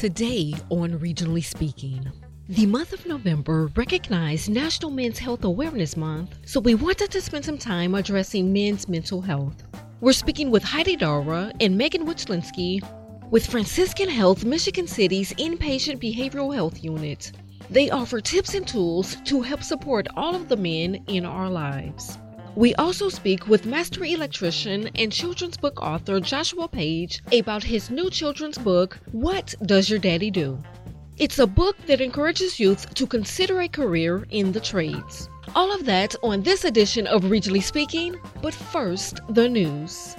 Today on Regionally Speaking. The month of November recognized National Men's Health Awareness Month, so we wanted to spend some time addressing men's mental health. We're speaking with Heidi Dara and Megan Wichlinski with Franciscan Health Michigan City's Inpatient Behavioral Health Unit. They offer tips and tools to help support all of the men in our lives. We also speak with master electrician and children's book author Joshua Page about his new children's book, What Does Your Daddy Do? It's a book that encourages youth to consider a career in the trades. All of that on this edition of Regionally Speaking, but first, the news.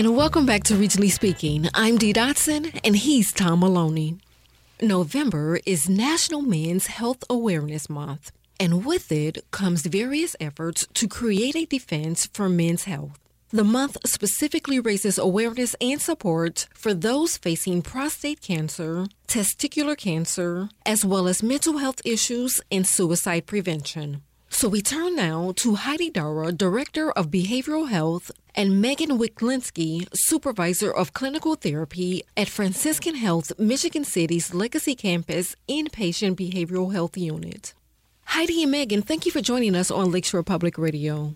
And welcome back to Regionally Speaking. I'm Dee Dotson, and he's Tom Maloney. November is National Men's Health Awareness Month, and with it comes various efforts to create a defense for men's health. The month specifically raises awareness and support for those facing prostate cancer, testicular cancer, as well as mental health issues and suicide prevention. So we turn now to Heidi Dara, Director of Behavioral Health, and Megan Wichlinski, Supervisor of Clinical Therapy at Franciscan Health Michigan City's Legacy Campus Inpatient Behavioral Health Unit. Heidi and Megan, thank you for joining us on Lakeshore Public Radio.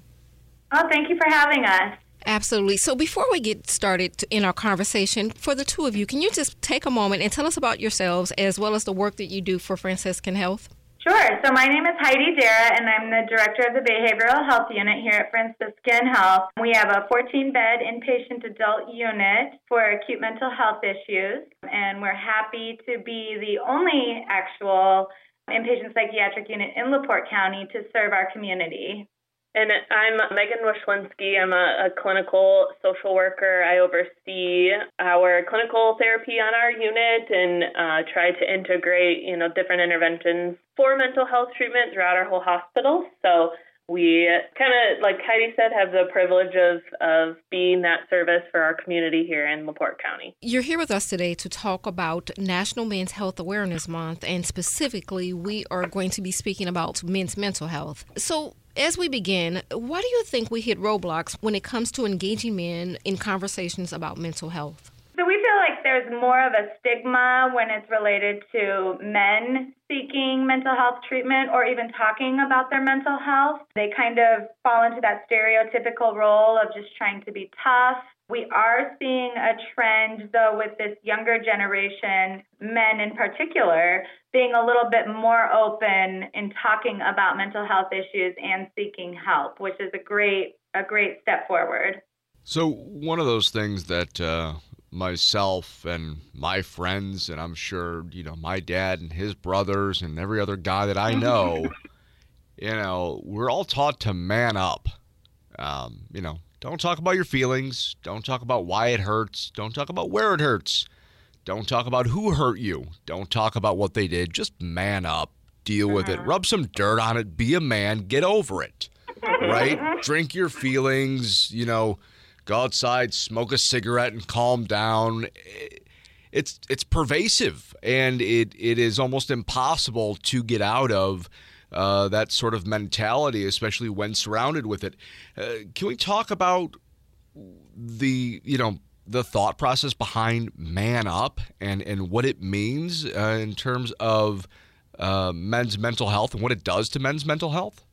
Oh, thank you for having us. Absolutely. So before we get started in our conversation, for the two of you, can you just take a moment and tell us about yourselves as well as the work that you do for Franciscan Health? Sure. So my name is Heidi Dara, and I'm the director of the Behavioral Health Unit here at Franciscan Health. We have a 14 bed inpatient adult unit for acute mental health issues, and we're happy to be the only actual inpatient psychiatric unit in LaPorte County to serve our community. And I'm Megan Wichlinski. I'm a, a, clinical social worker. I oversee our clinical therapy on our unit and uh, try to integrate, you know, different interventions for mental health treatment throughout our whole hospital. So we kind of, like Heidi said, have the privilege of, of being that service for our community here in LaPorte County. You're here with us today to talk about National Men's Health Awareness Month, and specifically, we are going to be speaking about men's mental health. So, as we begin, why do you think we hit roadblocks when it comes to engaging men in conversations about mental health? So we feel like there's more of a stigma when it's related to men seeking mental health treatment or even talking about their mental health. They kind of fall into that stereotypical role of just trying to be tough we are seeing a trend, though, with this younger generation, men in particular, being a little bit more open in talking about mental health issues and seeking help, which is a great a great step forward. So one of those things that uh, myself and my friends, and I'm sure you know my dad and his brothers and every other guy that I know, you know, we're all taught to man up. Um, you know, don't talk about your feelings. Don't talk about why it hurts. Don't talk about where it hurts. Don't talk about who hurt you. Don't talk about what they did. Just man up. Deal with it. Uh-huh. Rub some dirt on it. Be a man. Get over it. Right? Drink your feelings. You know, go outside, smoke a cigarette, and calm down. It's it's pervasive, and it it is almost impossible to get out of uh, that sort of mentality, especially when surrounded with it. Uh, can we talk about the you know the thought process behind man up and and what it means uh, in terms of uh, men's mental health and what it does to men's mental health?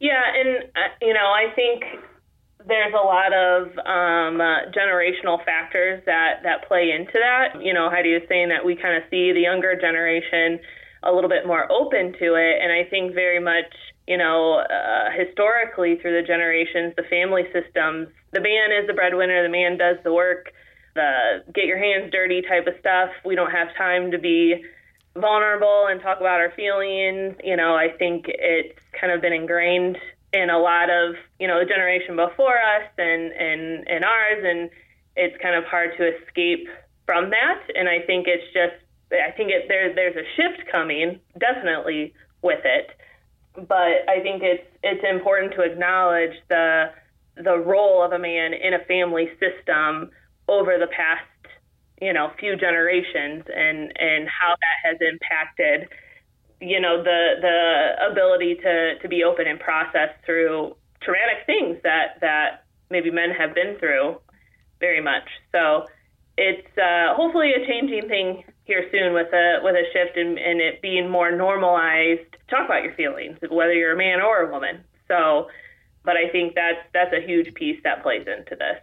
Yeah, and uh, you know I think there's a lot of um, uh, generational factors that that play into that. You know, Heidi was saying that we kind of see the younger generation a little bit more open to it. And I think very much, you know, uh, historically through the generations, the family systems, the man is the breadwinner, the man does the work, the get your hands dirty type of stuff. We don't have time to be vulnerable and talk about our feelings. You know, I think it's kind of been ingrained in a lot of, you know, the generation before us and, and, and ours. And it's kind of hard to escape from that. And I think it's just I think it, there, there's a shift coming, definitely with it. But I think it's it's important to acknowledge the the role of a man in a family system over the past, you know, few generations and, and how that has impacted, you know, the, the ability to, to be open and process through traumatic things that, that maybe men have been through very much. So it's uh, hopefully a changing thing here soon with a with a shift and in, in it being more normalized. Talk about your feelings, whether you're a man or a woman. So, but I think that's that's a huge piece that plays into this.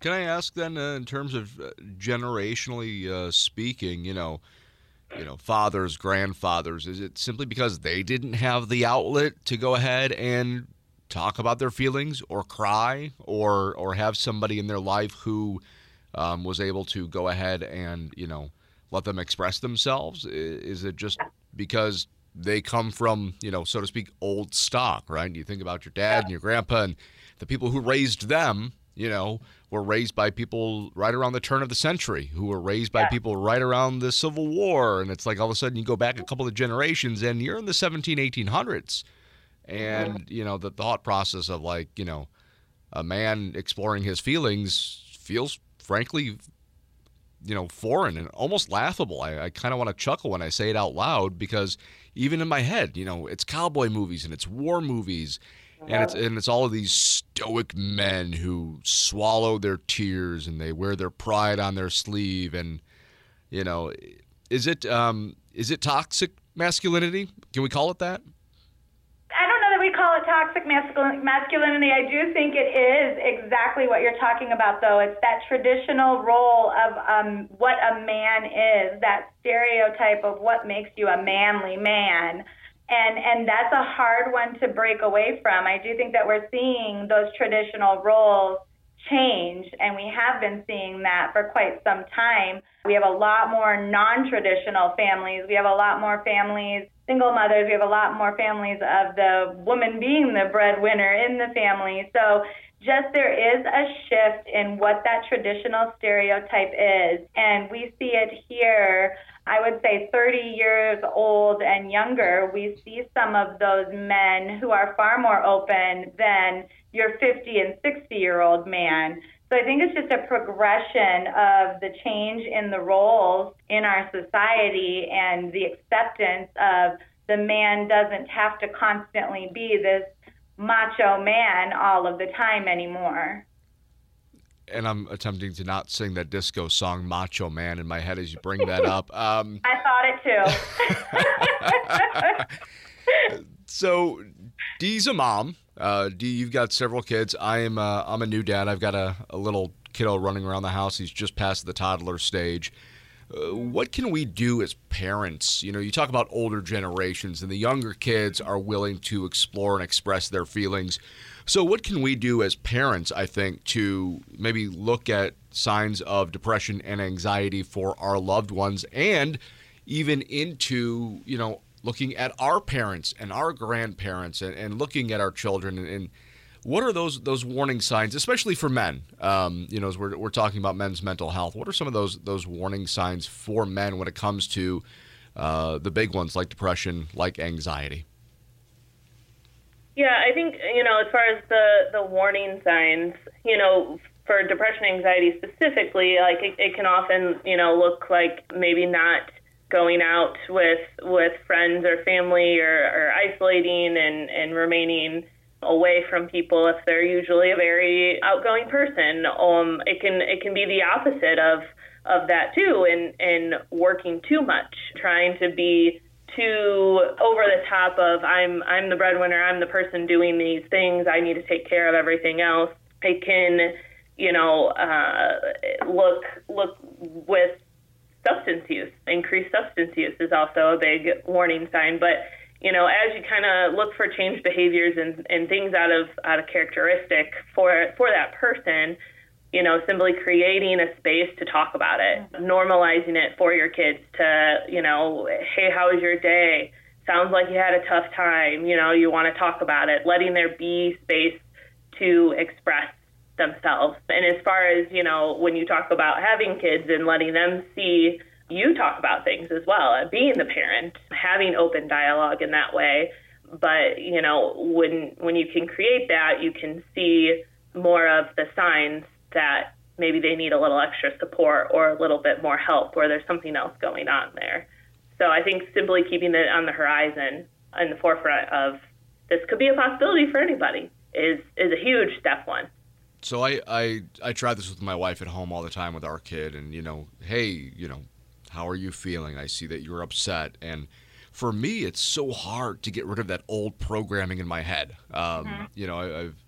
Can I ask then, uh, in terms of uh, generationally uh, speaking, you know, you know, fathers, grandfathers, is it simply because they didn't have the outlet to go ahead and talk about their feelings or cry or or have somebody in their life who um, was able to go ahead and you know let them express themselves? Is it just because they come from you know so to speak old stock, right? You think about your dad and your grandpa and the people who raised them, you know, were raised by people right around the turn of the century, who were raised by people right around the Civil War, and it's like all of a sudden you go back a couple of generations and you're in the 17, 1800s and you know the thought process of like you know a man exploring his feelings feels frankly you know foreign and almost laughable. I, I kind of want to chuckle when i say it out loud because even in my head you know it's cowboy movies and it's war movies and it's and it's all of these stoic men who swallow their tears and they wear their pride on their sleeve and you know is it um is it toxic masculinity can we call it that I don't know that we call it toxic masculinity. I do think it is exactly what you're talking about, though. It's that traditional role of um, what a man is, that stereotype of what makes you a manly man. And, and that's a hard one to break away from. I do think that we're seeing those traditional roles change, and we have been seeing that for quite some time. We have a lot more non traditional families. We have a lot more families single mothers. We have a lot more families of the woman being the breadwinner in the family. So just there is a shift in what that traditional stereotype is. And we see it here, I would say 30 years old and younger. We see some of those men who are far more open than your 50 and 60 year old man. So I think it's just a progression of the change in the roles in our society and the acceptance of the man doesn't have to constantly be this macho man all of the time anymore. And I'm attempting to not sing that disco song "Macho Man" in my head as you bring that up. Um, I thought it too. so, Dee's a mom. Uh, Dee, you've got several kids. I am. Uh, I'm a new dad. I've got a, a little kiddo running around the house. He's just past the toddler stage. Uh, what can we do as parents? You know, you talk about older generations, and the younger kids are willing to explore and express their feelings. So, what can we do as parents, I think, to maybe look at signs of depression and anxiety for our loved ones and even into, you know, looking at our parents and our grandparents and, and looking at our children and, and, what are those those warning signs, especially for men? Um, you know, as we're, we're talking about men's mental health, what are some of those those warning signs for men when it comes to uh, the big ones like depression, like anxiety? Yeah, I think you know, as far as the the warning signs, you know, for depression, anxiety specifically, like it, it can often you know look like maybe not going out with with friends or family or, or isolating and, and remaining away from people if they're usually a very outgoing person. Um, it can it can be the opposite of of that too, and and working too much, trying to be too over the top of I'm I'm the breadwinner, I'm the person doing these things, I need to take care of everything else. It can, you know, uh, look look with substance use. Increased substance use is also a big warning sign. But you know, as you kind of look for changed behaviors and, and things out of out of characteristic for for that person, you know, simply creating a space to talk about it, mm-hmm. normalizing it for your kids to, you know, hey, how was your day? Sounds like you had a tough time. You know, you want to talk about it, letting there be space to express themselves. And as far as, you know, when you talk about having kids and letting them see you talk about things as well, being the parent, having open dialogue in that way. But, you know, when when you can create that, you can see more of the signs that maybe they need a little extra support or a little bit more help or there's something else going on there. So I think simply keeping it on the horizon in the forefront of this could be a possibility for anybody is is a huge step one. So I, I I try this with my wife at home all the time with our kid, and you know, hey, you know, how are you feeling? I see that you're upset, and for me, it's so hard to get rid of that old programming in my head. Um, mm-hmm. You know, I, I've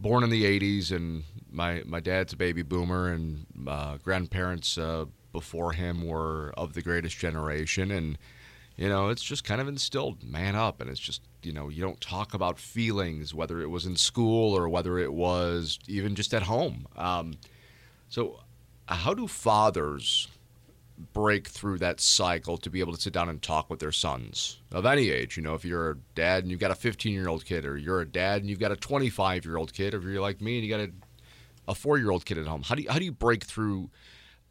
born in the '80s, and my my dad's a baby boomer, and uh, grandparents uh, before him were of the greatest generation, and you know, it's just kind of instilled man up. And it's just, you know, you don't talk about feelings, whether it was in school or whether it was even just at home. Um, so, how do fathers break through that cycle to be able to sit down and talk with their sons of any age? You know, if you're a dad and you've got a 15 year old kid, or you're a dad and you've got a 25 year old kid, or you're like me and you got a, a four year old kid at home, how do you, how do you break through?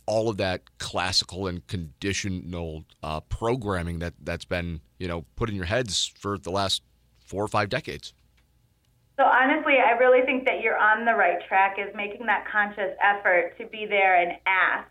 all of that classical and conditional uh, programming that that's been you know put in your heads for the last four or five decades. So honestly, I really think that you're on the right track. Is making that conscious effort to be there and ask.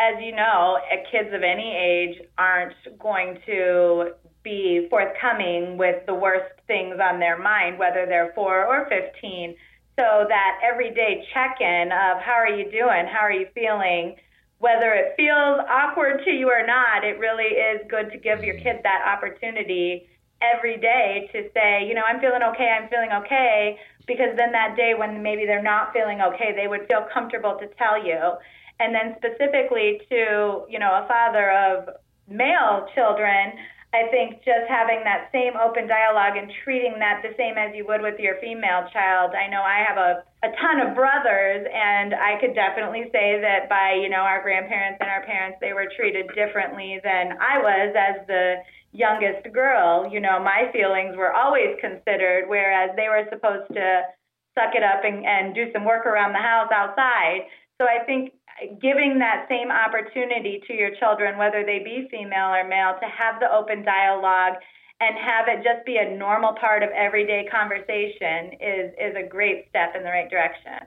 As you know, uh, kids of any age aren't going to be forthcoming with the worst things on their mind, whether they're four or 15. So that everyday check in of how are you doing? How are you feeling? whether it feels awkward to you or not, it really is good to give your kids that opportunity every day to say, you know, I'm feeling okay, I'm feeling okay, because then that day when maybe they're not feeling okay, they would feel comfortable to tell you. And then specifically to, you know, a father of male children, I think just having that same open dialogue and treating that the same as you would with your female child. I know I have a, a ton of brothers, and I could definitely say that by, you know, our grandparents and our parents, they were treated differently than I was as the youngest girl. You know, my feelings were always considered, whereas they were supposed to suck it up and, and do some work around the house outside. So I think giving that same opportunity to your children, whether they be female or male, to have the open dialogue and have it just be a normal part of everyday conversation is is a great step in the right direction.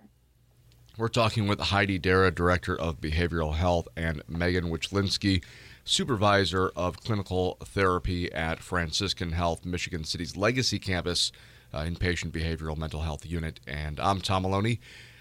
We're talking with Heidi Dara, Director of Behavioral Health, and Megan Wichlinski, Supervisor of Clinical Therapy at Franciscan Health, Michigan City's Legacy Campus, uh, Inpatient Behavioral Mental Health Unit. And I'm Tom Maloney.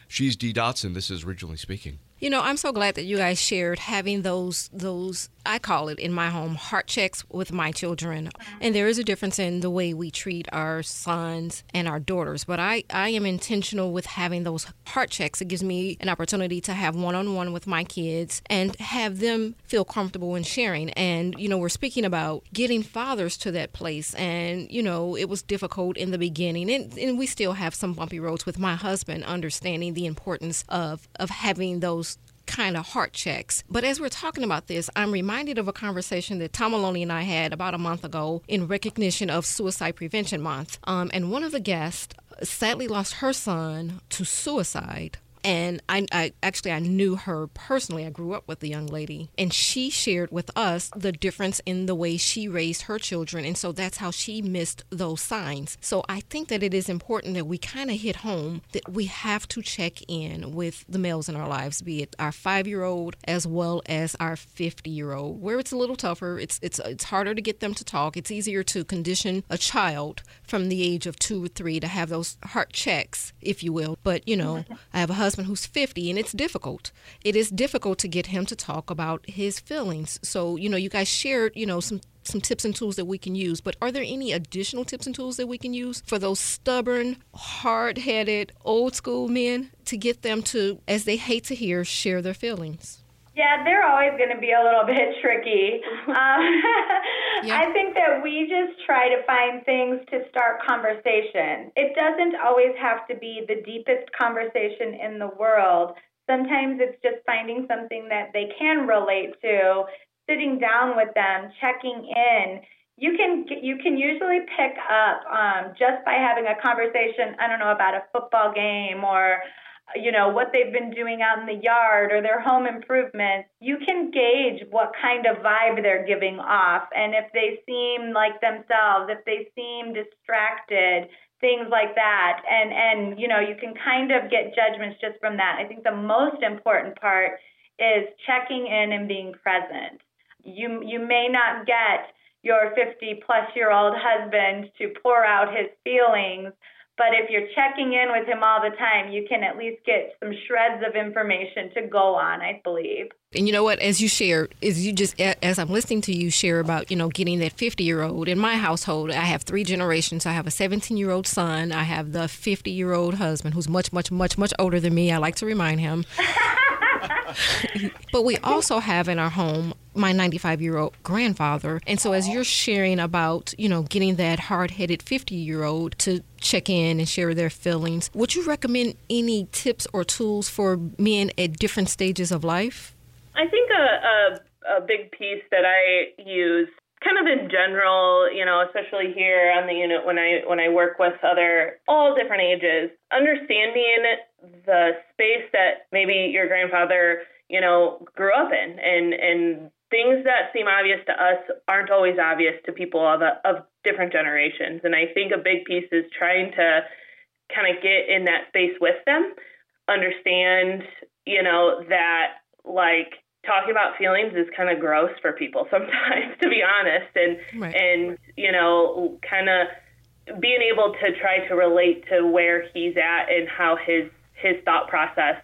She's Dee Dotson. This is Regionally Speaking. You know, I'm so glad that you guys shared having those those I call it in my home heart checks with my children. And there is a difference in the way we treat our sons and our daughters. But I, I am intentional with having those heart checks. It gives me an opportunity to have one on one with my kids and have them feel comfortable in sharing. And, you know, we're speaking about getting fathers to that place. And, you know, it was difficult in the beginning. And, and we still have some bumpy roads with my husband understanding the importance of, of having those kind of heart checks. But as we're talking about this, I'm reminded of a conversation that Tom Maloney and I had about a month ago in recognition of Suicide Prevention Month. Um, and one of the guests sadly lost her son to suicide and I, I, actually I knew her personally. I grew up with the young lady, and she shared with us the difference in the way she raised her children, and so that's how she missed those signs. So I think that it is important that we kind of hit home that we have to check in with the males in our lives, be it our five-year-old as well as our 50-year-old, where it's a little tougher. It's it's it's harder to get them to talk. It's easier to condition a child from the age of two or three to have those heart checks, if you will. But you know, I have a husband husband who's 50 and it's difficult. It is difficult to get him to talk about his feelings. So, you know, you guys shared, you know, some some tips and tools that we can use, but are there any additional tips and tools that we can use for those stubborn, hard-headed, old school men to get them to as they hate to hear share their feelings? Yeah, they're always going to be a little bit tricky. Um, yeah. I think that we just try to find things to start conversation. It doesn't always have to be the deepest conversation in the world. Sometimes it's just finding something that they can relate to, sitting down with them, checking in. You can you can usually pick up um, just by having a conversation. I don't know about a football game or you know, what they've been doing out in the yard or their home improvements, you can gauge what kind of vibe they're giving off. And if they seem like themselves, if they seem distracted, things like that. And and you know you can kind of get judgments just from that. I think the most important part is checking in and being present. You you may not get your 50 plus year old husband to pour out his feelings but if you're checking in with him all the time, you can at least get some shreds of information to go on, I believe. And you know what? As you share, as you just as I'm listening to you share about you know getting that 50 year old in my household, I have three generations. I have a 17 year old son. I have the 50 year old husband who's much, much, much, much older than me. I like to remind him. but we also have in our home my 95 year old grandfather. And so, as you're sharing about, you know, getting that hard headed 50 year old to check in and share their feelings, would you recommend any tips or tools for men at different stages of life? I think a, a, a big piece that I use kind of in general, you know, especially here on the unit when I when I work with other all different ages, understanding the space that maybe your grandfather, you know, grew up in and and things that seem obvious to us aren't always obvious to people of a, of different generations. And I think a big piece is trying to kind of get in that space with them, understand, you know, that like talking about feelings is kind of gross for people sometimes to be honest and right. and you know kind of being able to try to relate to where he's at and how his his thought process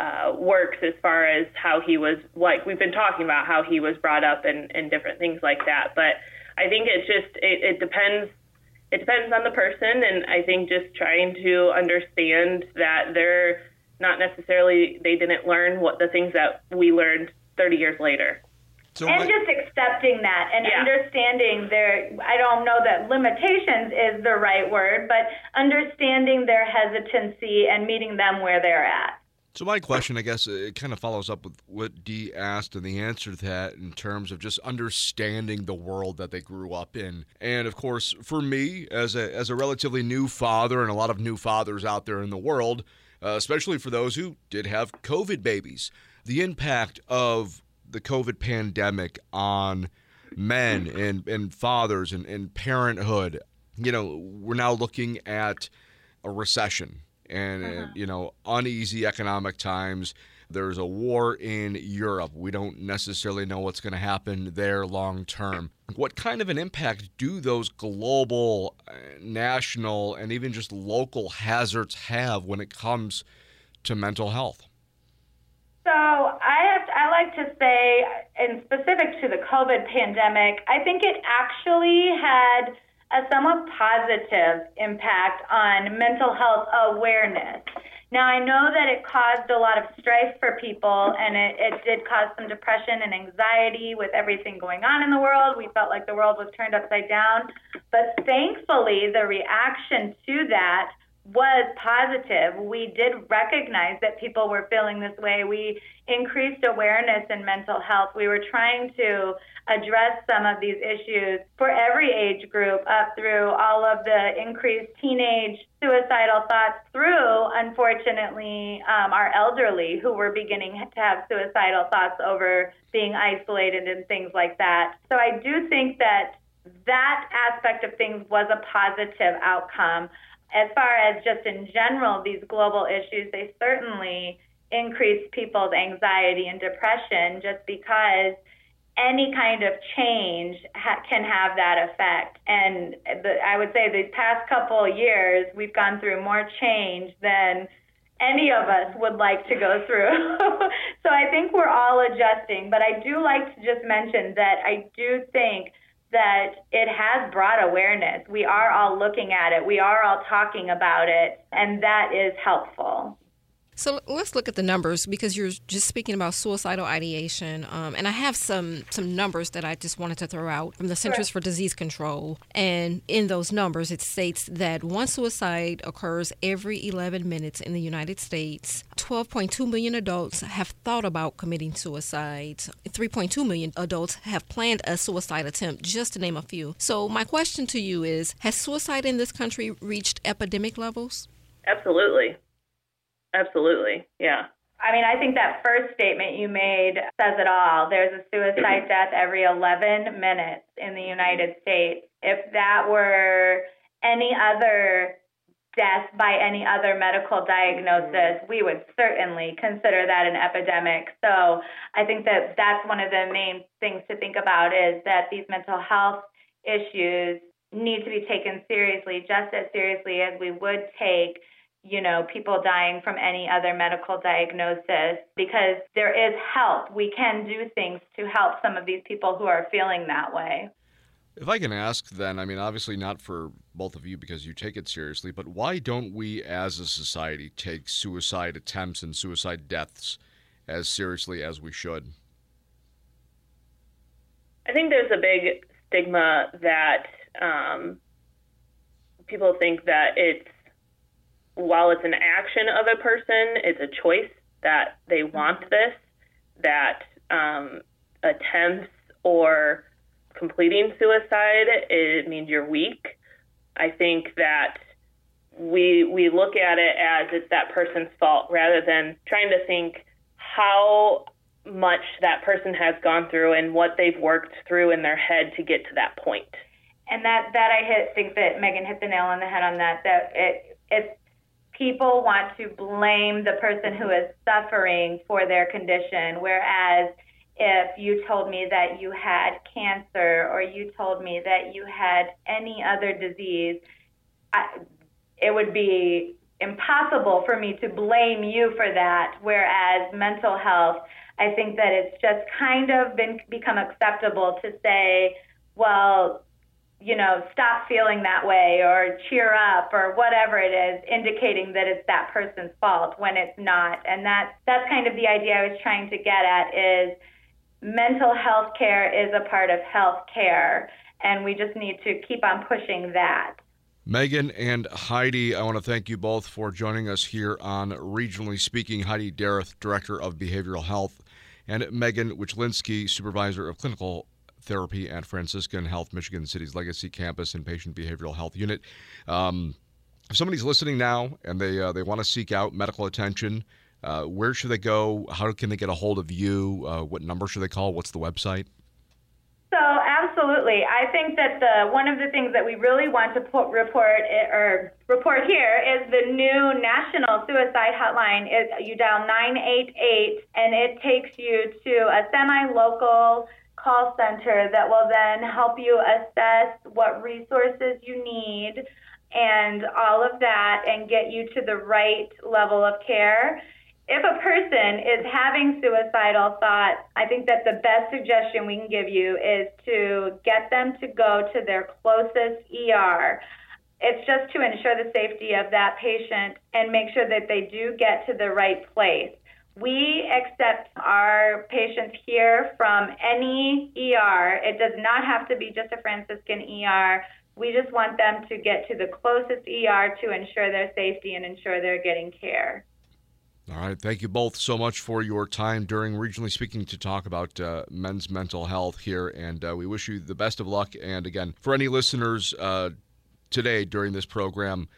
uh, works as far as how he was like we've been talking about how he was brought up and and different things like that but I think it's just it, it depends it depends on the person and I think just trying to understand that they're not necessarily they didn't learn what the things that we learned 30 years later. So and just accepting that and yeah. understanding their, I don't know that limitations is the right word, but understanding their hesitancy and meeting them where they're at. So my question, I guess, it kind of follows up with what Dee asked and the answer to that in terms of just understanding the world that they grew up in. And of course, for me, as a as a relatively new father, and a lot of new fathers out there in the world, uh, especially for those who did have COVID babies. The impact of the COVID pandemic on men and, and fathers and, and parenthood. You know, we're now looking at a recession and, uh-huh. you know, uneasy economic times. There's a war in Europe. We don't necessarily know what's going to happen there long term. What kind of an impact do those global, uh, national, and even just local hazards have when it comes to mental health? So I have I like to say, in specific to the COVID pandemic, I think it actually had a somewhat positive impact on mental health awareness. Now, I know that it caused a lot of strife for people and it, it did cause some depression and anxiety with everything going on in the world. We felt like the world was turned upside down. But thankfully, the reaction to that was positive. We did recognize that people were feeling this way. We increased awareness in mental health. We were trying to address some of these issues for every age group up through all of the increased teenage suicidal thoughts through, unfortunately, um, our elderly who were beginning to have suicidal thoughts over being isolated and things like that. So I do think that that aspect of things was a positive outcome as far as just in general, these global issues, they certainly increase people's anxiety and depression just because any kind of change ha- can have that effect. And the, I would say these past couple of years, we've gone through more change than any of us would like to go through. so I think we're all adjusting. But I do like to just mention that I do think that it has brought awareness. We are all looking at it, we are all talking about it, and that is helpful. So let's look at the numbers because you're just speaking about suicidal ideation, um, and I have some some numbers that I just wanted to throw out from the Centers sure. for Disease Control. And in those numbers, it states that one suicide occurs every 11 minutes in the United States. 12.2 million adults have thought about committing suicide. 3.2 million adults have planned a suicide attempt, just to name a few. So my question to you is: Has suicide in this country reached epidemic levels? Absolutely. Absolutely. Yeah. I mean, I think that first statement you made says it all. There's a suicide mm-hmm. death every 11 minutes in the United States. If that were any other death by any other medical diagnosis, mm-hmm. we would certainly consider that an epidemic. So I think that that's one of the main things to think about is that these mental health issues need to be taken seriously, just as seriously as we would take you know, people dying from any other medical diagnosis because there is help. We can do things to help some of these people who are feeling that way. If I can ask, then, I mean, obviously not for both of you because you take it seriously, but why don't we as a society take suicide attempts and suicide deaths as seriously as we should? I think there's a big stigma that um, people think that it's, while it's an action of a person, it's a choice that they want this, that um, attempts or completing suicide, it means you're weak. I think that we we look at it as it's that person's fault rather than trying to think how much that person has gone through and what they've worked through in their head to get to that point. And that that I hit think that Megan hit the nail on the head on that. That it if people want to blame the person who is suffering for their condition, whereas if you told me that you had cancer or you told me that you had any other disease, I, it would be impossible for me to blame you for that. Whereas mental health, I think that it's just kind of been become acceptable to say, well, you know, stop feeling that way or cheer up or whatever it is, indicating that it's that person's fault when it's not. And that that's kind of the idea I was trying to get at is mental health care is a part of health care, and we just need to keep on pushing that. Megan and Heidi, I want to thank you both for joining us here on Regionally Speaking. Heidi Dareth, Director of Behavioral Health, and Megan Wichlinski, Supervisor of Clinical Therapy at Franciscan Health, Michigan City's Legacy Campus Inpatient Behavioral Health Unit. Um, if somebody's listening now and they uh, they want to seek out medical attention, uh, where should they go? How can they get a hold of you? Uh, what number should they call? What's the website? So absolutely, I think that the one of the things that we really want to put, report or report here is the new national suicide hotline. Is you dial 988 and it takes you to a semi-local call center that will then help you assess what resources you need and all of that and get you to the right level of care if a person is having suicidal thoughts, I think that the best suggestion we can give you is to get them to go to their closest ER. It's just to ensure the safety of that patient and make sure that they do get to the right place. We accept our patients here from any ER. It does not have to be just a Franciscan ER. We just want them to get to the closest ER to ensure their safety and ensure they're getting care. All right. Thank you both so much for your time during Regionally Speaking to talk about uh, men's mental health here. And uh, we wish you the best of luck. And again, for any listeners uh, today during this program,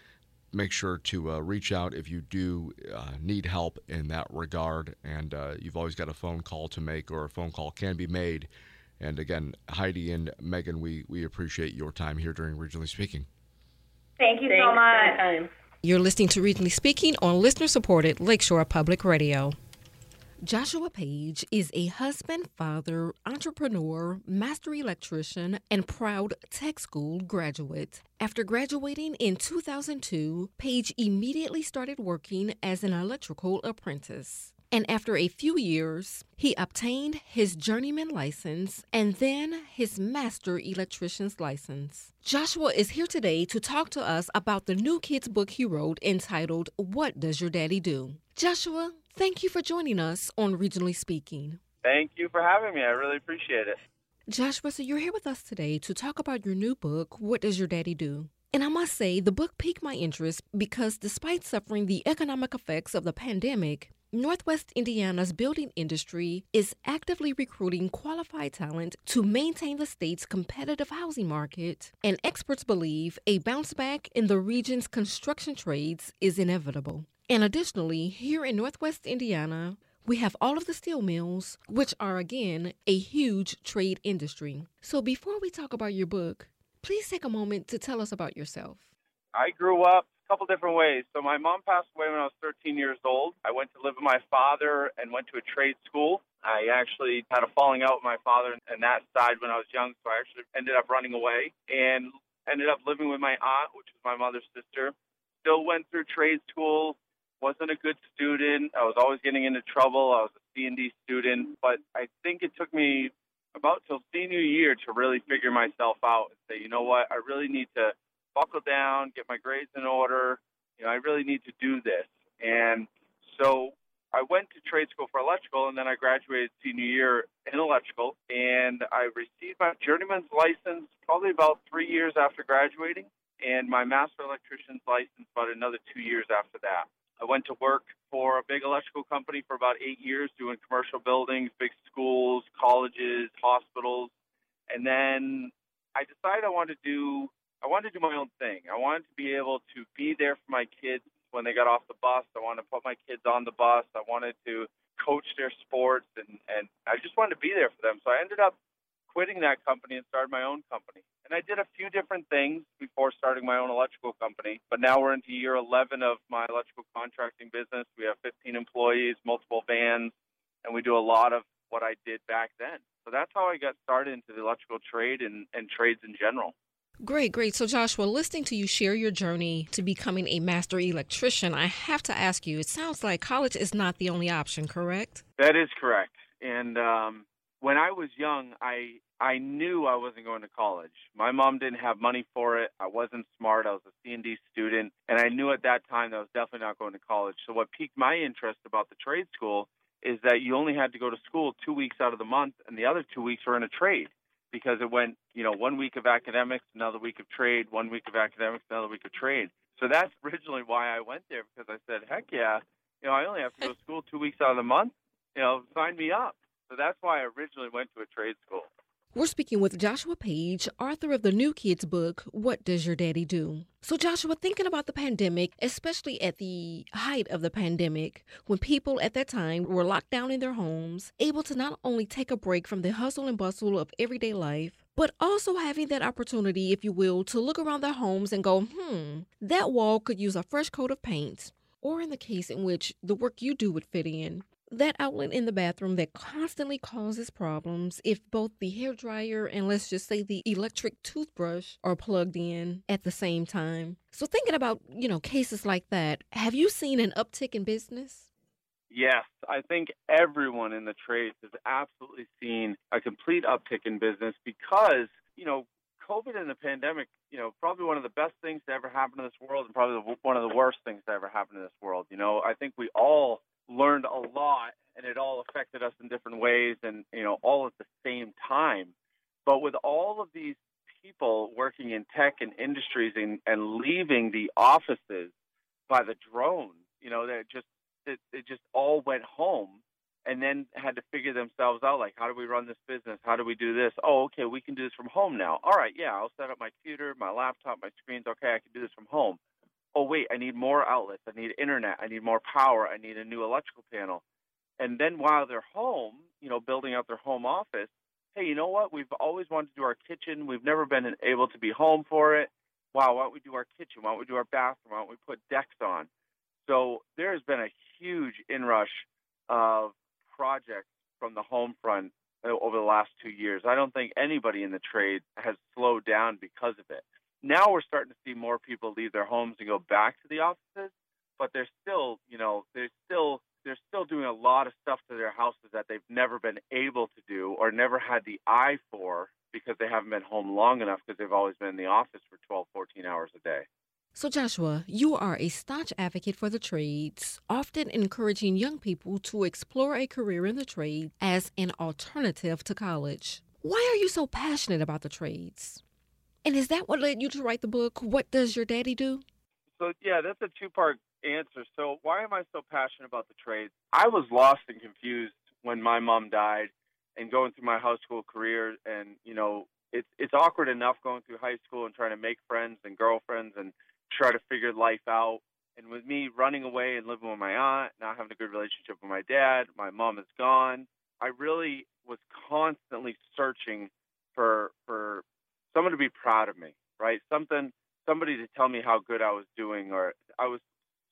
make sure to uh, reach out if you do uh, need help in that regard. And uh, you've always got a phone call to make, or a phone call can be made. And again, Heidi and Megan, we, we appreciate your time here during Regionally Speaking. Thank you Thanks so much. You're listening to Regionally Speaking on listener supported Lakeshore Public Radio. Joshua Page is a husband, father, entrepreneur, master electrician, and proud tech school graduate. After graduating in 2002, Page immediately started working as an electrical apprentice. And after a few years, he obtained his journeyman license and then his master electrician's license. Joshua is here today to talk to us about the new kids book he wrote entitled What Does Your Daddy Do? Joshua, thank you for joining us on Regionally Speaking. Thank you for having me. I really appreciate it. Joshua, so you're here with us today to talk about your new book, What Does Your Daddy Do? And I must say, the book piqued my interest because despite suffering the economic effects of the pandemic, Northwest Indiana's building industry is actively recruiting qualified talent to maintain the state's competitive housing market, and experts believe a bounce back in the region's construction trades is inevitable. And additionally, here in Northwest Indiana, we have all of the steel mills, which are again a huge trade industry. So before we talk about your book, please take a moment to tell us about yourself. I grew up a couple different ways. So my mom passed away when I was 13 years old. I went to live with my father and went to a trade school. I actually had a falling out with my father and that side when I was young, so I actually ended up running away and ended up living with my aunt, which was my mother's sister. Still went through trade school, wasn't a good student. I was always getting into trouble. I was a C&D student, but I think it took me about till senior year to really figure myself out and say, you know what, I really need to buckle down, get my grades in order. You know, I really need to do this. And so I went to trade school for electrical, and then I graduated senior year in electrical, and I received my journeyman's license probably about three years after graduating, and my master electrician's license about another two years after that. I went to work for a big electrical company for about eight years, doing commercial buildings, big schools, colleges, hospitals, and then I decided I wanted to do I wanted to do my own thing. I wanted to be able to be there for my kids when they got off the bus. I wanted to put my kids on the bus. I wanted to coach their sports, and and I just wanted to be there for them. So I ended up quitting that company and started my own company. And I did a few different things before starting my own electrical company. But now we're into year 11 of my electrical contracting business. We have 15 employees, multiple vans, and we do a lot of what I did back then. So that's how I got started into the electrical trade and, and trades in general. Great, great. So, Joshua, listening to you share your journey to becoming a master electrician, I have to ask you it sounds like college is not the only option, correct? That is correct. And um, when I was young, I I knew I wasn't going to college. My mom didn't have money for it. I wasn't smart. I was a C&D student, and I knew at that time that I was definitely not going to college. So what piqued my interest about the trade school is that you only had to go to school 2 weeks out of the month and the other 2 weeks were in a trade because it went, you know, one week of academics, another week of trade, one week of academics, another week of trade. So that's originally why I went there because I said, heck yeah, you know, I only have to go to school 2 weeks out of the month. You know, sign me up. So that's why I originally went to a trade school. We're speaking with Joshua Page, author of the new kids book, What Does Your Daddy Do? So, Joshua, thinking about the pandemic, especially at the height of the pandemic, when people at that time were locked down in their homes, able to not only take a break from the hustle and bustle of everyday life, but also having that opportunity, if you will, to look around their homes and go, hmm, that wall could use a fresh coat of paint. Or in the case in which the work you do would fit in, that outlet in the bathroom that constantly causes problems if both the hair dryer and let's just say the electric toothbrush are plugged in at the same time. So thinking about, you know, cases like that, have you seen an uptick in business? Yes, I think everyone in the trades has absolutely seen a complete uptick in business because, you know, COVID and the pandemic, you know, probably one of the best things to ever happen in this world and probably one of the worst things to ever happen in this world. You know, I think we all learned a lot and it all affected us in different ways and you know all at the same time. But with all of these people working in tech and industries and, and leaving the offices by the drone you know that just it, it just all went home and then had to figure themselves out like how do we run this business? How do we do this? Oh okay we can do this from home now. All right yeah i'll set up my computer my laptop my screens. Okay i can do this from home oh wait, I need more outlets, I need internet, I need more power, I need a new electrical panel. And then while they're home, you know, building out their home office, hey, you know what? We've always wanted to do our kitchen. We've never been able to be home for it. Wow, why don't we do our kitchen? Why don't we do our bathroom? Why don't we put decks on? So there has been a huge inrush of projects from the home front uh, over the last two years. I don't think anybody in the trade has slowed down because of it now we're starting to see more people leave their homes and go back to the offices, but they're still, you know, they're still they're still doing a lot of stuff to their houses that they've never been able to do or never had the eye for because they haven't been home long enough because they've always been in the office for 12, 14 hours a day. So, Joshua, you are a staunch advocate for the trades, often encouraging young people to explore a career in the trade as an alternative to college. Why are you so passionate about the trades? And is that what led you to write the book? What does your daddy do? So yeah, that's a two-part answer. So why am I so passionate about the trades? I was lost and confused when my mom died and going through my high school career and you know, it's it's awkward enough going through high school and trying to make friends and girlfriends and try to figure life out. And with me running away and living with my aunt, not having a good relationship with my dad, my mom is gone. I really was constantly searching for for someone to be proud of me, right? Something somebody to tell me how good I was doing, or I was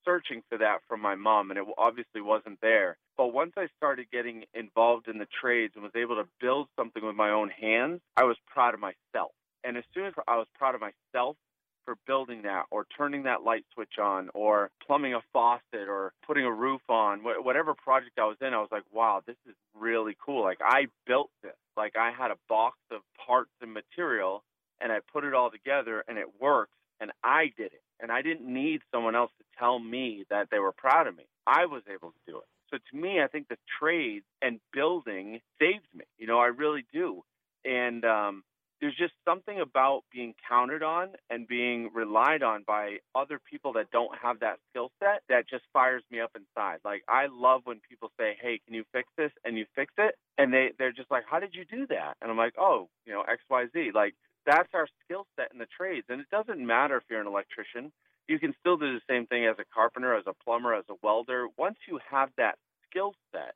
searching for that from my mom, and it obviously wasn't there. But once I started getting involved in the trades and was able to build something with my own hands, I was proud of myself. And as soon as I was proud of myself for building that or turning that light switch on or plumbing a faucet or putting a roof on, whatever project I was in, I was like, wow, this is really cool. Like I built this. Like I had a box of parts and material and I put it all together and it works and I did it. And I didn't need someone else to tell me that they were proud of me. I was able to do it. So to me, I think the trade and building saved me. You know, I really do. And um, there's just something about being counted on and being relied on by other people that don't have that skill set that just fires me up inside. Like I love when people say, "Hey, can you fix this?" and you fix it, and they they're just like, "How did you do that?" And I'm like, "Oh, you know, X Y Z." Like that's our skill set in the trades, and it doesn't matter if you're an electrician. You can still do the same thing as a carpenter, as a plumber, as a welder. Once you have that skill set,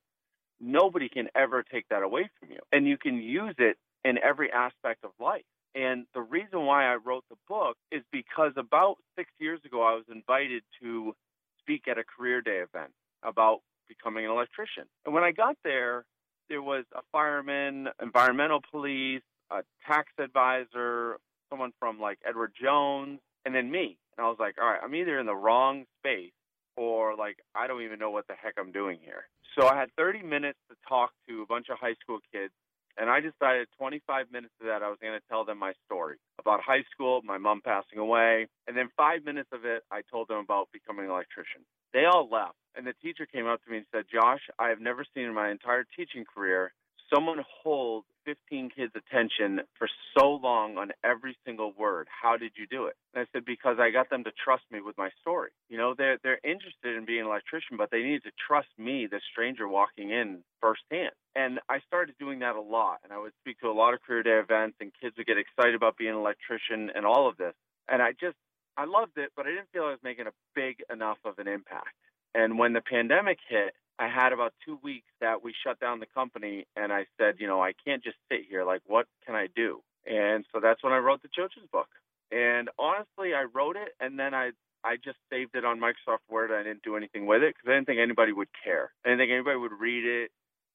nobody can ever take that away from you, and you can use it in every aspect of life. And the reason why I wrote the book is because about six years ago, I was invited to speak at a career day event about becoming an electrician. And when I got there, there was a fireman, environmental police, a tax advisor, someone from like Edward Jones, and then me. And I was like, all right, I'm either in the wrong space or like I don't even know what the heck I'm doing here. So I had 30 minutes to talk to a bunch of high school kids and I decided 25 minutes of that I was going to tell them my story about high school, my mom passing away, and then five minutes of it I told them about becoming an electrician. They all left, and the teacher came up to me and said, Josh, I have never seen in my entire teaching career someone hold 15 kids' attention for so long on every single word. How did you do it? And I said, because I got them to trust me with my story. You know, they're, they're interested in being an electrician, but they need to trust me, the stranger walking in firsthand. And I started doing that a lot. And I would speak to a lot of career day events, and kids would get excited about being an electrician and all of this. And I just, I loved it, but I didn't feel I was making a big enough of an impact. And when the pandemic hit, I had about two weeks that we shut down the company, and I said, you know, I can't just sit here. Like, what can I do? And so that's when I wrote the children's book. And honestly, I wrote it, and then I I just saved it on Microsoft Word. I didn't do anything with it because I didn't think anybody would care. I didn't think anybody would read it.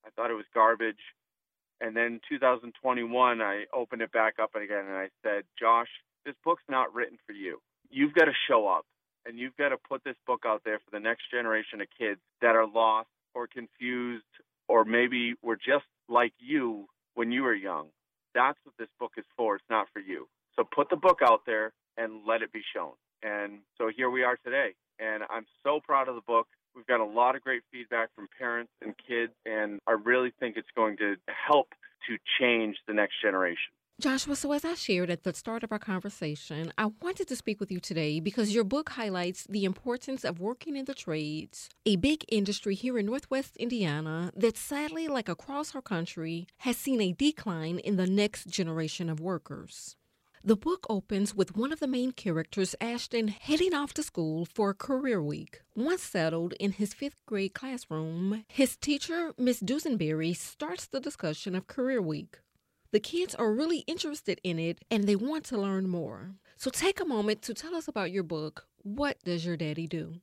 I thought it was garbage. And then 2021, I opened it back up again, and I said, Josh, this book's not written for you. You've got to show up and you've got to put this book out there for the next generation of kids that are lost or confused or maybe were just like you when you were young. That's what this book is for. It's not for you. So put the book out there and let it be shown. And so here we are today. And I'm so proud of the book. We've got a lot of great feedback from parents and kids, and I really think it's going to help to change the next generation. Joshua, so as I shared at the start of our conversation, I wanted to speak with you today because your book highlights the importance of working in the trades, a big industry here in Northwest Indiana that sadly, like across our country, has seen a decline in the next generation of workers. The book opens with one of the main characters, Ashton, heading off to school for career week. Once settled in his fifth grade classroom, his teacher, Miss Dusenberry, starts the discussion of career week. The kids are really interested in it and they want to learn more. So take a moment to tell us about your book. What does your daddy do?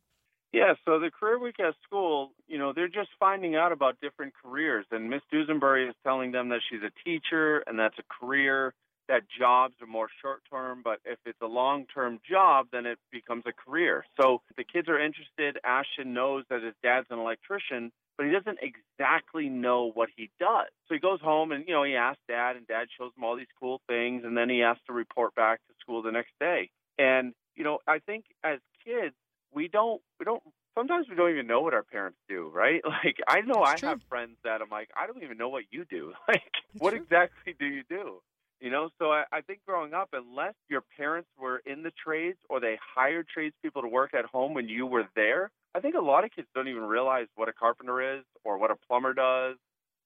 Yeah, so the career week at school, you know, they're just finding out about different careers. And Miss Dusenberry is telling them that she's a teacher and that's a career, that jobs are more short term, but if it's a long term job, then it becomes a career. So the kids are interested. Ashton knows that his dad's an electrician, but he doesn't exactly know what he does. So he goes home and, you know, he asks dad, and dad shows him all these cool things, and then he has to report back to school the next day. And, you know, I think as kids, we don't, we don't, sometimes we don't even know what our parents do, right? Like, I know I have friends that I'm like, I don't even know what you do. Like, what true. exactly do you do? You know, so I, I think growing up, unless your parents were in the trades or they hired tradespeople to work at home when you were there, I think a lot of kids don't even realize what a carpenter is or what a plumber does,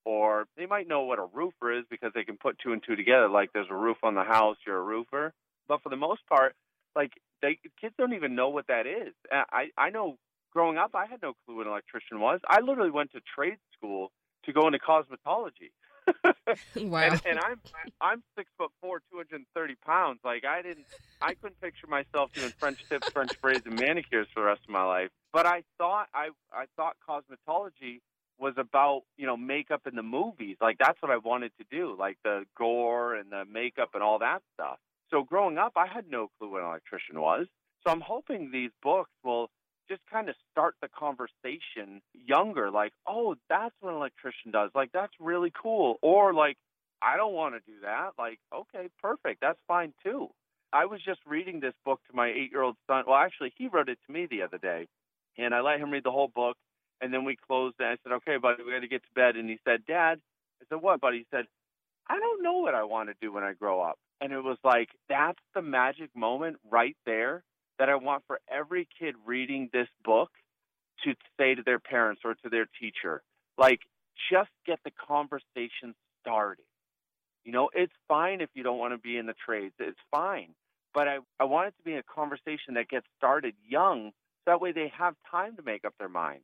or they might know what a roofer is because they can put two and two together. Like there's a roof on the house, you're a roofer. But for the most part, like they kids don't even know what that is. I I know growing up, I had no clue what an electrician was. I literally went to trade school to go into cosmetology. wow. And, and I'm I'm six foot four, two hundred and thirty pounds. Like I didn't, I couldn't picture myself doing French tips, French braids, and manicures for the rest of my life. But I thought I I thought cosmetology was about you know makeup in the movies. Like that's what I wanted to do, like the gore and the makeup and all that stuff. So growing up, I had no clue what an electrician was. So I'm hoping these books will just kind of start the conversation younger like oh that's what an electrician does like that's really cool or like i don't want to do that like okay perfect that's fine too. I was just reading this book to my eight year old son well actually he wrote it to me the other day and i let him read the whole book and then we closed and i said okay buddy we got to get to bed and he said dad i said what? Buddy he said i don't know what i want to do when i grow up and it was like that's the magic moment right there that I want for every kid reading this book to say to their parents or to their teacher, like, just get the conversation started. You know, it's fine if you don't want to be in the trades, it's fine. But I, I want it to be a conversation that gets started young so that way they have time to make up their mind.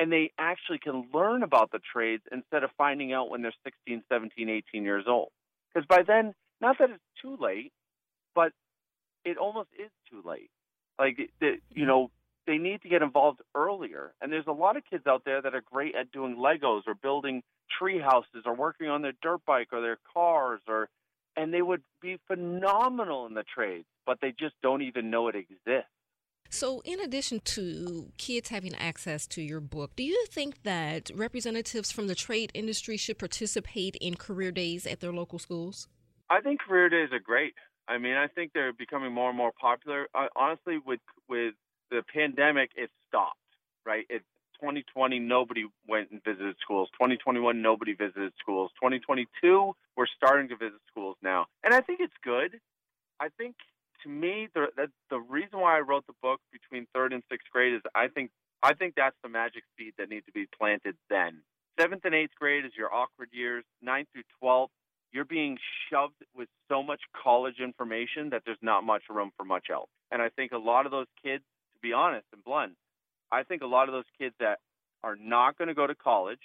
And they actually can learn about the trades instead of finding out when they're 16, 17, 18 years old. Because by then, not that it's too late, but it almost is too late. Like, the, you know, they need to get involved earlier. And there's a lot of kids out there that are great at doing Legos or building tree houses or working on their dirt bike or their cars or and they would be phenomenal in the trades, but they just don't even know it exists. So, in addition to kids having access to your book, do you think that representatives from the trade industry should participate in career days at their local schools? I think career days are great. I mean, I think they're becoming more and more popular. Uh, honestly, with with the pandemic, it stopped. Right? It 2020, nobody went and visited schools. 2021, nobody visited schools. 2022, we're starting to visit schools now, and I think it's good. I think to me, the the, the reason why I wrote the book between third and sixth grade is I think I think that's the magic seed that needs to be planted then. Seventh and eighth grade is your awkward years. Ninth through twelfth you're being shoved with so much college information that there's not much room for much else. And I think a lot of those kids, to be honest and blunt, I think a lot of those kids that are not going to go to college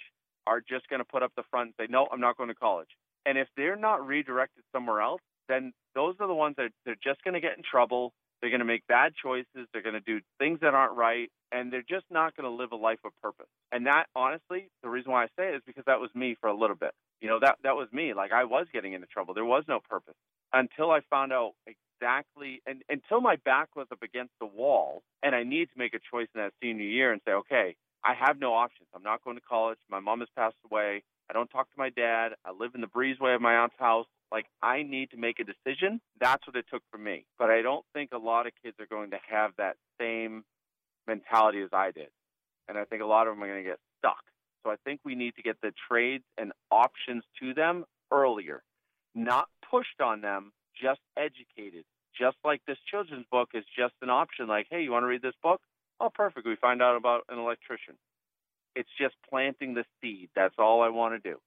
are just going to put up the front and say, no, I'm not going to college. And if they're not redirected somewhere else, then those are the ones that they're just going to get in trouble. They're going to make bad choices. They're going to do things that aren't right. And they're just not going to live a life of purpose. And that, honestly, the reason why I say it is because that was me for a little bit. You know, that that was me. Like I was getting into trouble. There was no purpose until I found out exactly and until my back was up against the wall and I needed to make a choice in that senior year and say, okay, I have no options. I'm not going to college. My mom has passed away. I don't talk to my dad. I live in the breezeway of my aunt's house. Like I need to make a decision. That's what it took for me. But I don't think a lot of kids are going to have that same mentality as I did. And I think a lot of them are going to get stuck. So I think we need to get the trades and options to them earlier, not pushed on them, just educated. Just like this children's book is just an option, like, hey, you want to read this book? Oh, perfect. We find out about an electrician. It's just planting the seed. That's all I want to do.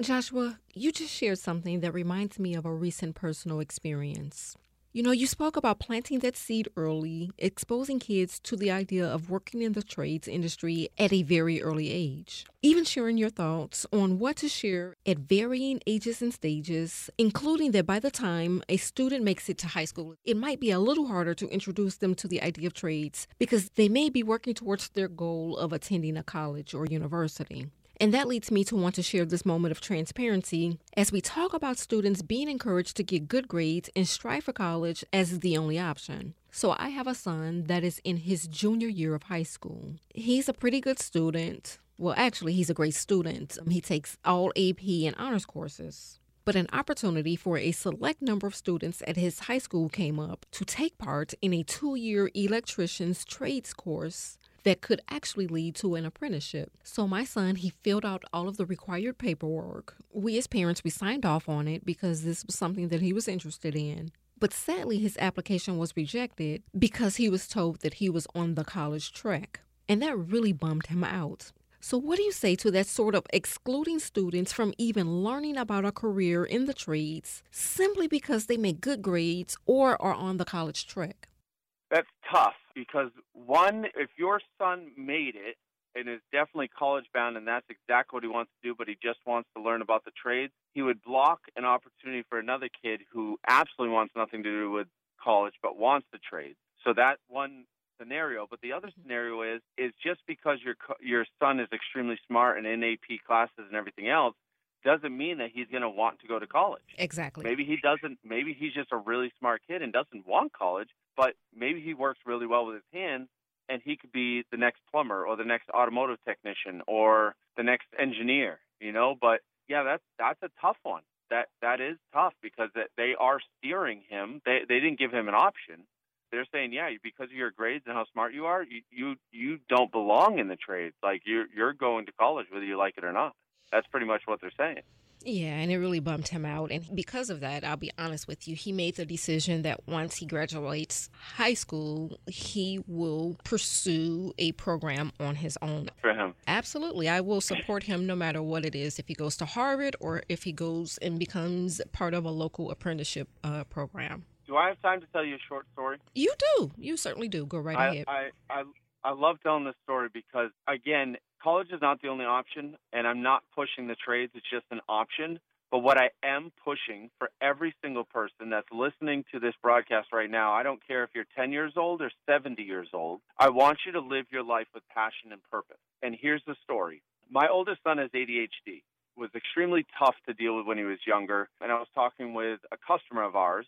Joshua, you just shared something that reminds me of a recent personal experience. You know, you spoke about planting that seed early, exposing kids to the idea of working in the trades industry at a very early age. Even sharing your thoughts on what to share at varying ages and stages, including that by the time a student makes it to high school, it might be a little harder to introduce them to the idea of trades because they may be working towards their goal of attending a college or university. And that leads me to want to share this moment of transparency as we talk about students being encouraged to get good grades and strive for college as the only option. So, I have a son that is in his junior year of high school. He's a pretty good student. Well, actually, he's a great student. He takes all AP and honors courses. But an opportunity for a select number of students at his high school came up to take part in a two year electrician's trades course that could actually lead to an apprenticeship. So my son, he filled out all of the required paperwork. We as parents, we signed off on it because this was something that he was interested in. But sadly, his application was rejected because he was told that he was on the college track. And that really bummed him out. So, what do you say to that sort of excluding students from even learning about a career in the trades simply because they make good grades or are on the college track? That's tough because one, if your son made it and is definitely college bound, and that's exactly what he wants to do, but he just wants to learn about the trades, he would block an opportunity for another kid who absolutely wants nothing to do with college but wants the trades. So that one scenario. But the other mm-hmm. scenario is is just because your your son is extremely smart and in AP classes and everything else doesn't mean that he's going to want to go to college. Exactly. Maybe he doesn't. Maybe he's just a really smart kid and doesn't want college, but maybe he works really well with his hands and he could be the next plumber or the next automotive technician or the next engineer, you know, but yeah, that's that's a tough one. That that is tough because they are steering him. They they didn't give him an option. They're saying, yeah, because of your grades and how smart you are, you you, you don't belong in the trades. Like you're you're going to college whether you like it or not. That's pretty much what they're saying. Yeah, and it really bummed him out. And because of that, I'll be honest with you, he made the decision that once he graduates high school, he will pursue a program on his own. For him. Absolutely. I will support him no matter what it is. If he goes to Harvard or if he goes and becomes part of a local apprenticeship uh, program. Do I have time to tell you a short story? You do. You certainly do. Go right I, ahead. I, I, I love telling this story because, again, college is not the only option, and I'm not pushing the trades. It's just an option. But what I am pushing for every single person that's listening to this broadcast right now, I don't care if you're 10 years old or 70 years old, I want you to live your life with passion and purpose. And here's the story my oldest son has ADHD. Was extremely tough to deal with when he was younger. And I was talking with a customer of ours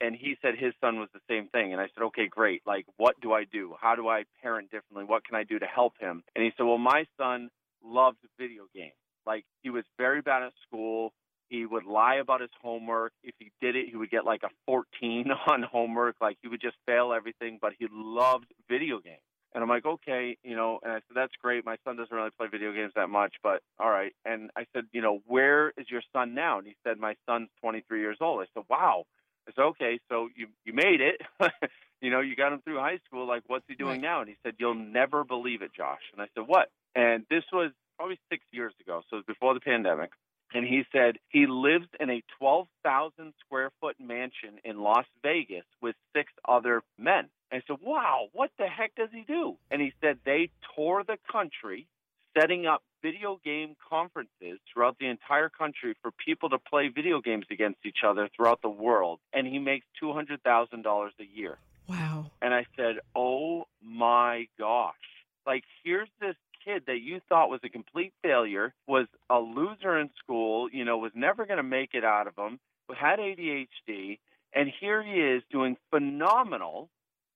and he said his son was the same thing and i said okay great like what do i do how do i parent differently what can i do to help him and he said well my son loved video games like he was very bad at school he would lie about his homework if he did it he would get like a 14 on homework like he would just fail everything but he loved video games and I'm like, okay, you know, and I said, that's great. My son doesn't really play video games that much, but all right. And I said, you know, where is your son now? And he said, my son's 23 years old. I said, wow. I said, okay, so you you made it. you know, you got him through high school. Like, what's he doing right. now? And he said, you'll never believe it, Josh. And I said, what? And this was probably six years ago, so it was before the pandemic. And he said he lives in a 12,000 square foot mansion in Las Vegas with six other men. And I said, wow, what the heck does he do? And he said they tour the country setting up video game conferences throughout the entire country for people to play video games against each other throughout the world. And he makes $200,000 a year. Wow. And I said, oh my gosh. Like, here's this kid that you thought was a complete failure, was a loser in school, you know, was never going to make it out of them, but had ADHD, and here he is doing phenomenal.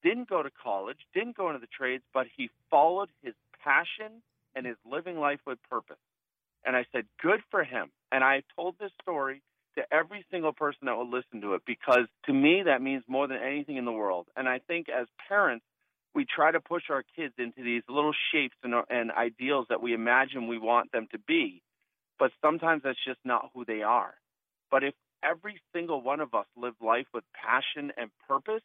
Didn't go to college, didn't go into the trades, but he followed his passion and is living life with purpose. And I said, good for him. And I told this story to every single person that will listen to it because to me, that means more than anything in the world. And I think as parents, we try to push our kids into these little shapes and, and ideals that we imagine we want them to be. But sometimes that's just not who they are. But if every single one of us lived life with passion and purpose,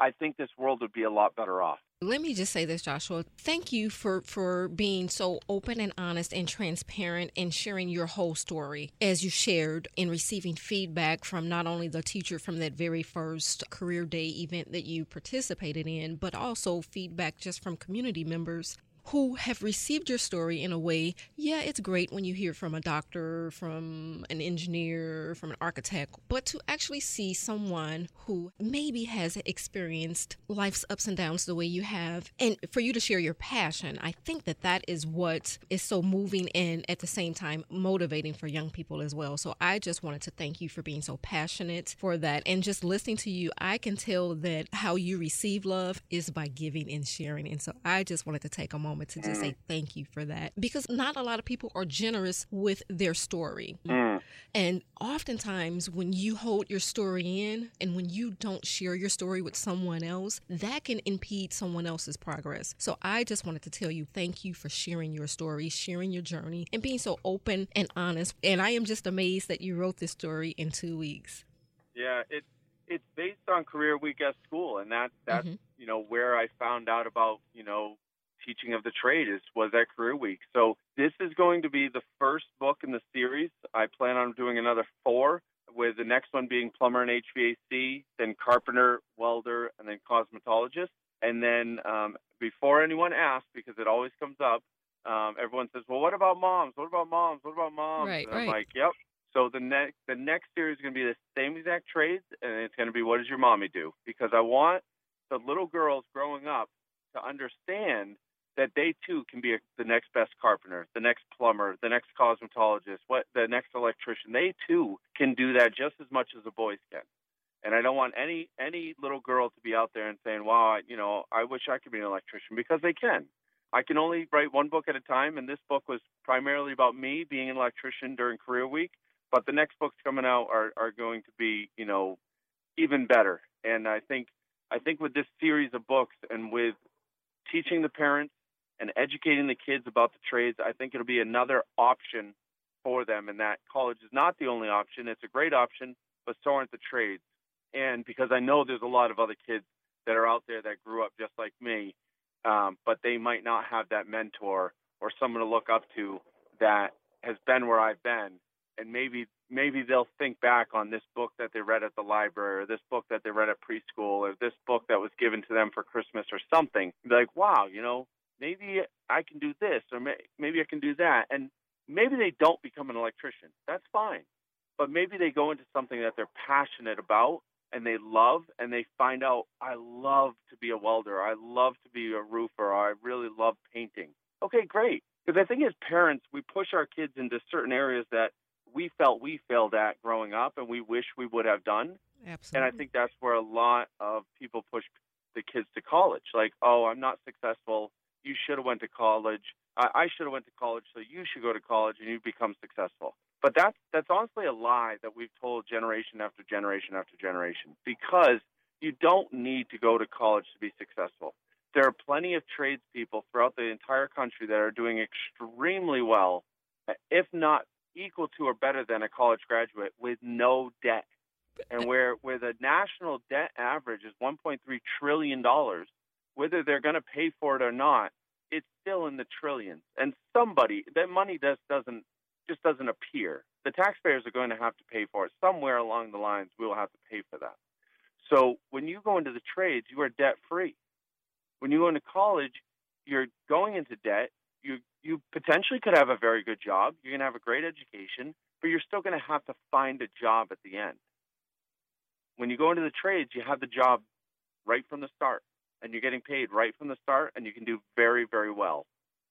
I think this world would be a lot better off. Let me just say this, Joshua. Thank you for for being so open and honest and transparent and sharing your whole story as you shared in receiving feedback from not only the teacher from that very first career day event that you participated in, but also feedback just from community members who have received your story in a way, yeah, it's great when you hear from a doctor, from an engineer, from an architect, but to actually see someone who maybe has experienced life's ups and downs the way you have, and for you to share your passion, I think that that is what is so moving and at the same time motivating for young people as well. So I just wanted to thank you for being so passionate for that. And just listening to you, I can tell that how you receive love is by giving and sharing. And so I just wanted to take a moment moment to just say thank you for that because not a lot of people are generous with their story. Mm. And oftentimes, when you hold your story in and when you don't share your story with someone else, that can impede someone else's progress. So I just wanted to tell you thank you for sharing your story, sharing your journey, and being so open and honest. And I am just amazed that you wrote this story in two weeks. Yeah, it's it's based on Career Week at school, and that that's mm-hmm. you know where I found out about you know teaching of the trade is was at Career Week. So this is going to be the first book in the series. I plan on doing another four, with the next one being plumber and HVAC, then carpenter, welder, and then cosmetologist. And then um, before anyone asks, because it always comes up, Um, everyone says, "Well, what about moms? What about moms? What about moms?" Right, and I'm right. like, "Yep." So the next the next series is going to be the same exact trades, and it's going to be what does your mommy do? Because I want the little girls growing up to understand that they too can be the next best carpenter, the next plumber, the next cosmetologist, what the next electrician. They too can do that just as much as the boys can. And I don't want any any little girl to be out there and saying, "Wow, I, you know, I wish I could be an electrician," because they can. I can only write one book at a time, and this book was primarily about me being an electrician during career week. But the next books coming out are are going to be, you know, even better. And I think I think with this series of books and with teaching the parents and educating the kids about the trades, I think it'll be another option for them. And that college is not the only option; it's a great option, but so aren't the trades. And because I know there's a lot of other kids that are out there that grew up just like me, um, but they might not have that mentor or someone to look up to that has been where I've been, and maybe maybe they'll think back on this book that they read at the library, or this book that they read at preschool, or this book that was given to them for Christmas, or something. Be like, wow, you know, maybe I can do this, or may, maybe I can do that, and maybe they don't become an electrician. That's fine, but maybe they go into something that they're passionate about and they love and they find out I love to be a welder, I love to be a roofer, I really love painting. Okay, great. Because I think as parents, we push our kids into certain areas that we felt we failed at growing up and we wish we would have done. Absolutely. And I think that's where a lot of people push the kids to college. Like, oh, I'm not successful. You should have went to college. I, I should have went to college, so you should go to college and you become successful. But that's that's honestly a lie that we've told generation after generation after generation because you don't need to go to college to be successful. There are plenty of tradespeople throughout the entire country that are doing extremely well, if not equal to or better than a college graduate with no debt. And where where the national debt average is 1.3 trillion dollars, whether they're going to pay for it or not, it's still in the trillions. And somebody that money just doesn't just doesn't appear. The taxpayers are going to have to pay for it somewhere along the lines. We will have to pay for that. So when you go into the trades, you are debt free. When you go into college, you're going into debt. You you potentially could have a very good job. You're going to have a great education, but you're still going to have to find a job at the end. When you go into the trades, you have the job right from the start, and you're getting paid right from the start, and you can do very very well.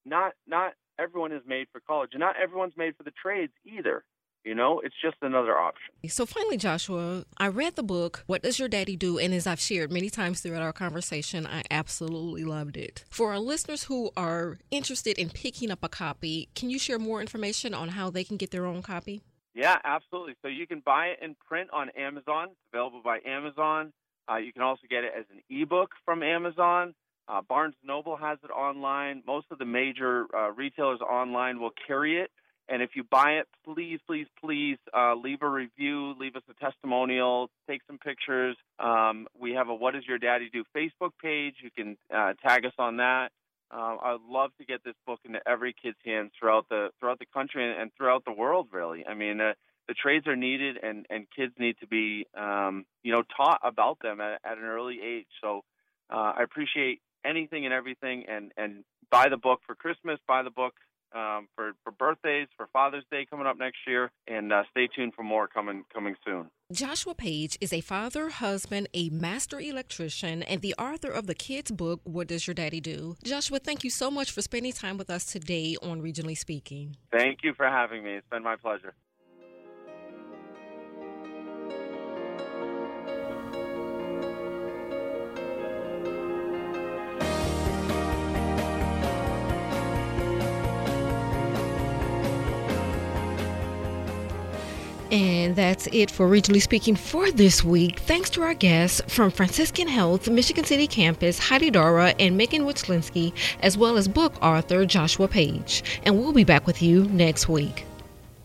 Not not everyone is made for college, and not everyone's made for the trades either. You know, it's just another option. So finally, Joshua, I read the book, What Does Your Daddy Do? And as I've shared many times throughout our conversation, I absolutely loved it. For our listeners who are interested in picking up a copy, can you share more information on how they can get their own copy? Yeah, absolutely. So you can buy it in print on Amazon. It's available by Amazon. Uh, you can also get it as an ebook from Amazon. Uh, Barnes Noble has it online. Most of the major uh, retailers online will carry it. And if you buy it, please, please, please uh, leave a review, leave us a testimonial, take some pictures. Um, we have a What Does Your Daddy Do Facebook page. You can uh, tag us on that. Uh, I'd love to get this book into every kid's hands throughout the throughout the country and, and throughout the world. Really, I mean, uh, the trades are needed, and, and kids need to be, um, you know, taught about them at, at an early age. So uh, I appreciate anything and everything, and and buy the book for Christmas. Buy the book um, for for birthdays, for Father's Day coming up next year, and uh, stay tuned for more coming coming soon. Joshua Page is a father, husband, a master electrician, and the author of the kids' book, What Does Your Daddy Do? Joshua, thank you so much for spending time with us today on Regionally Speaking. Thank you for having me. It's been my pleasure. And that's it for Regionally Speaking for this week. Thanks to our guests from Franciscan Health, Michigan City Campus, Heidi Dara and Megan Wichlinski, as well as book author Joshua Page. And we'll be back with you next week.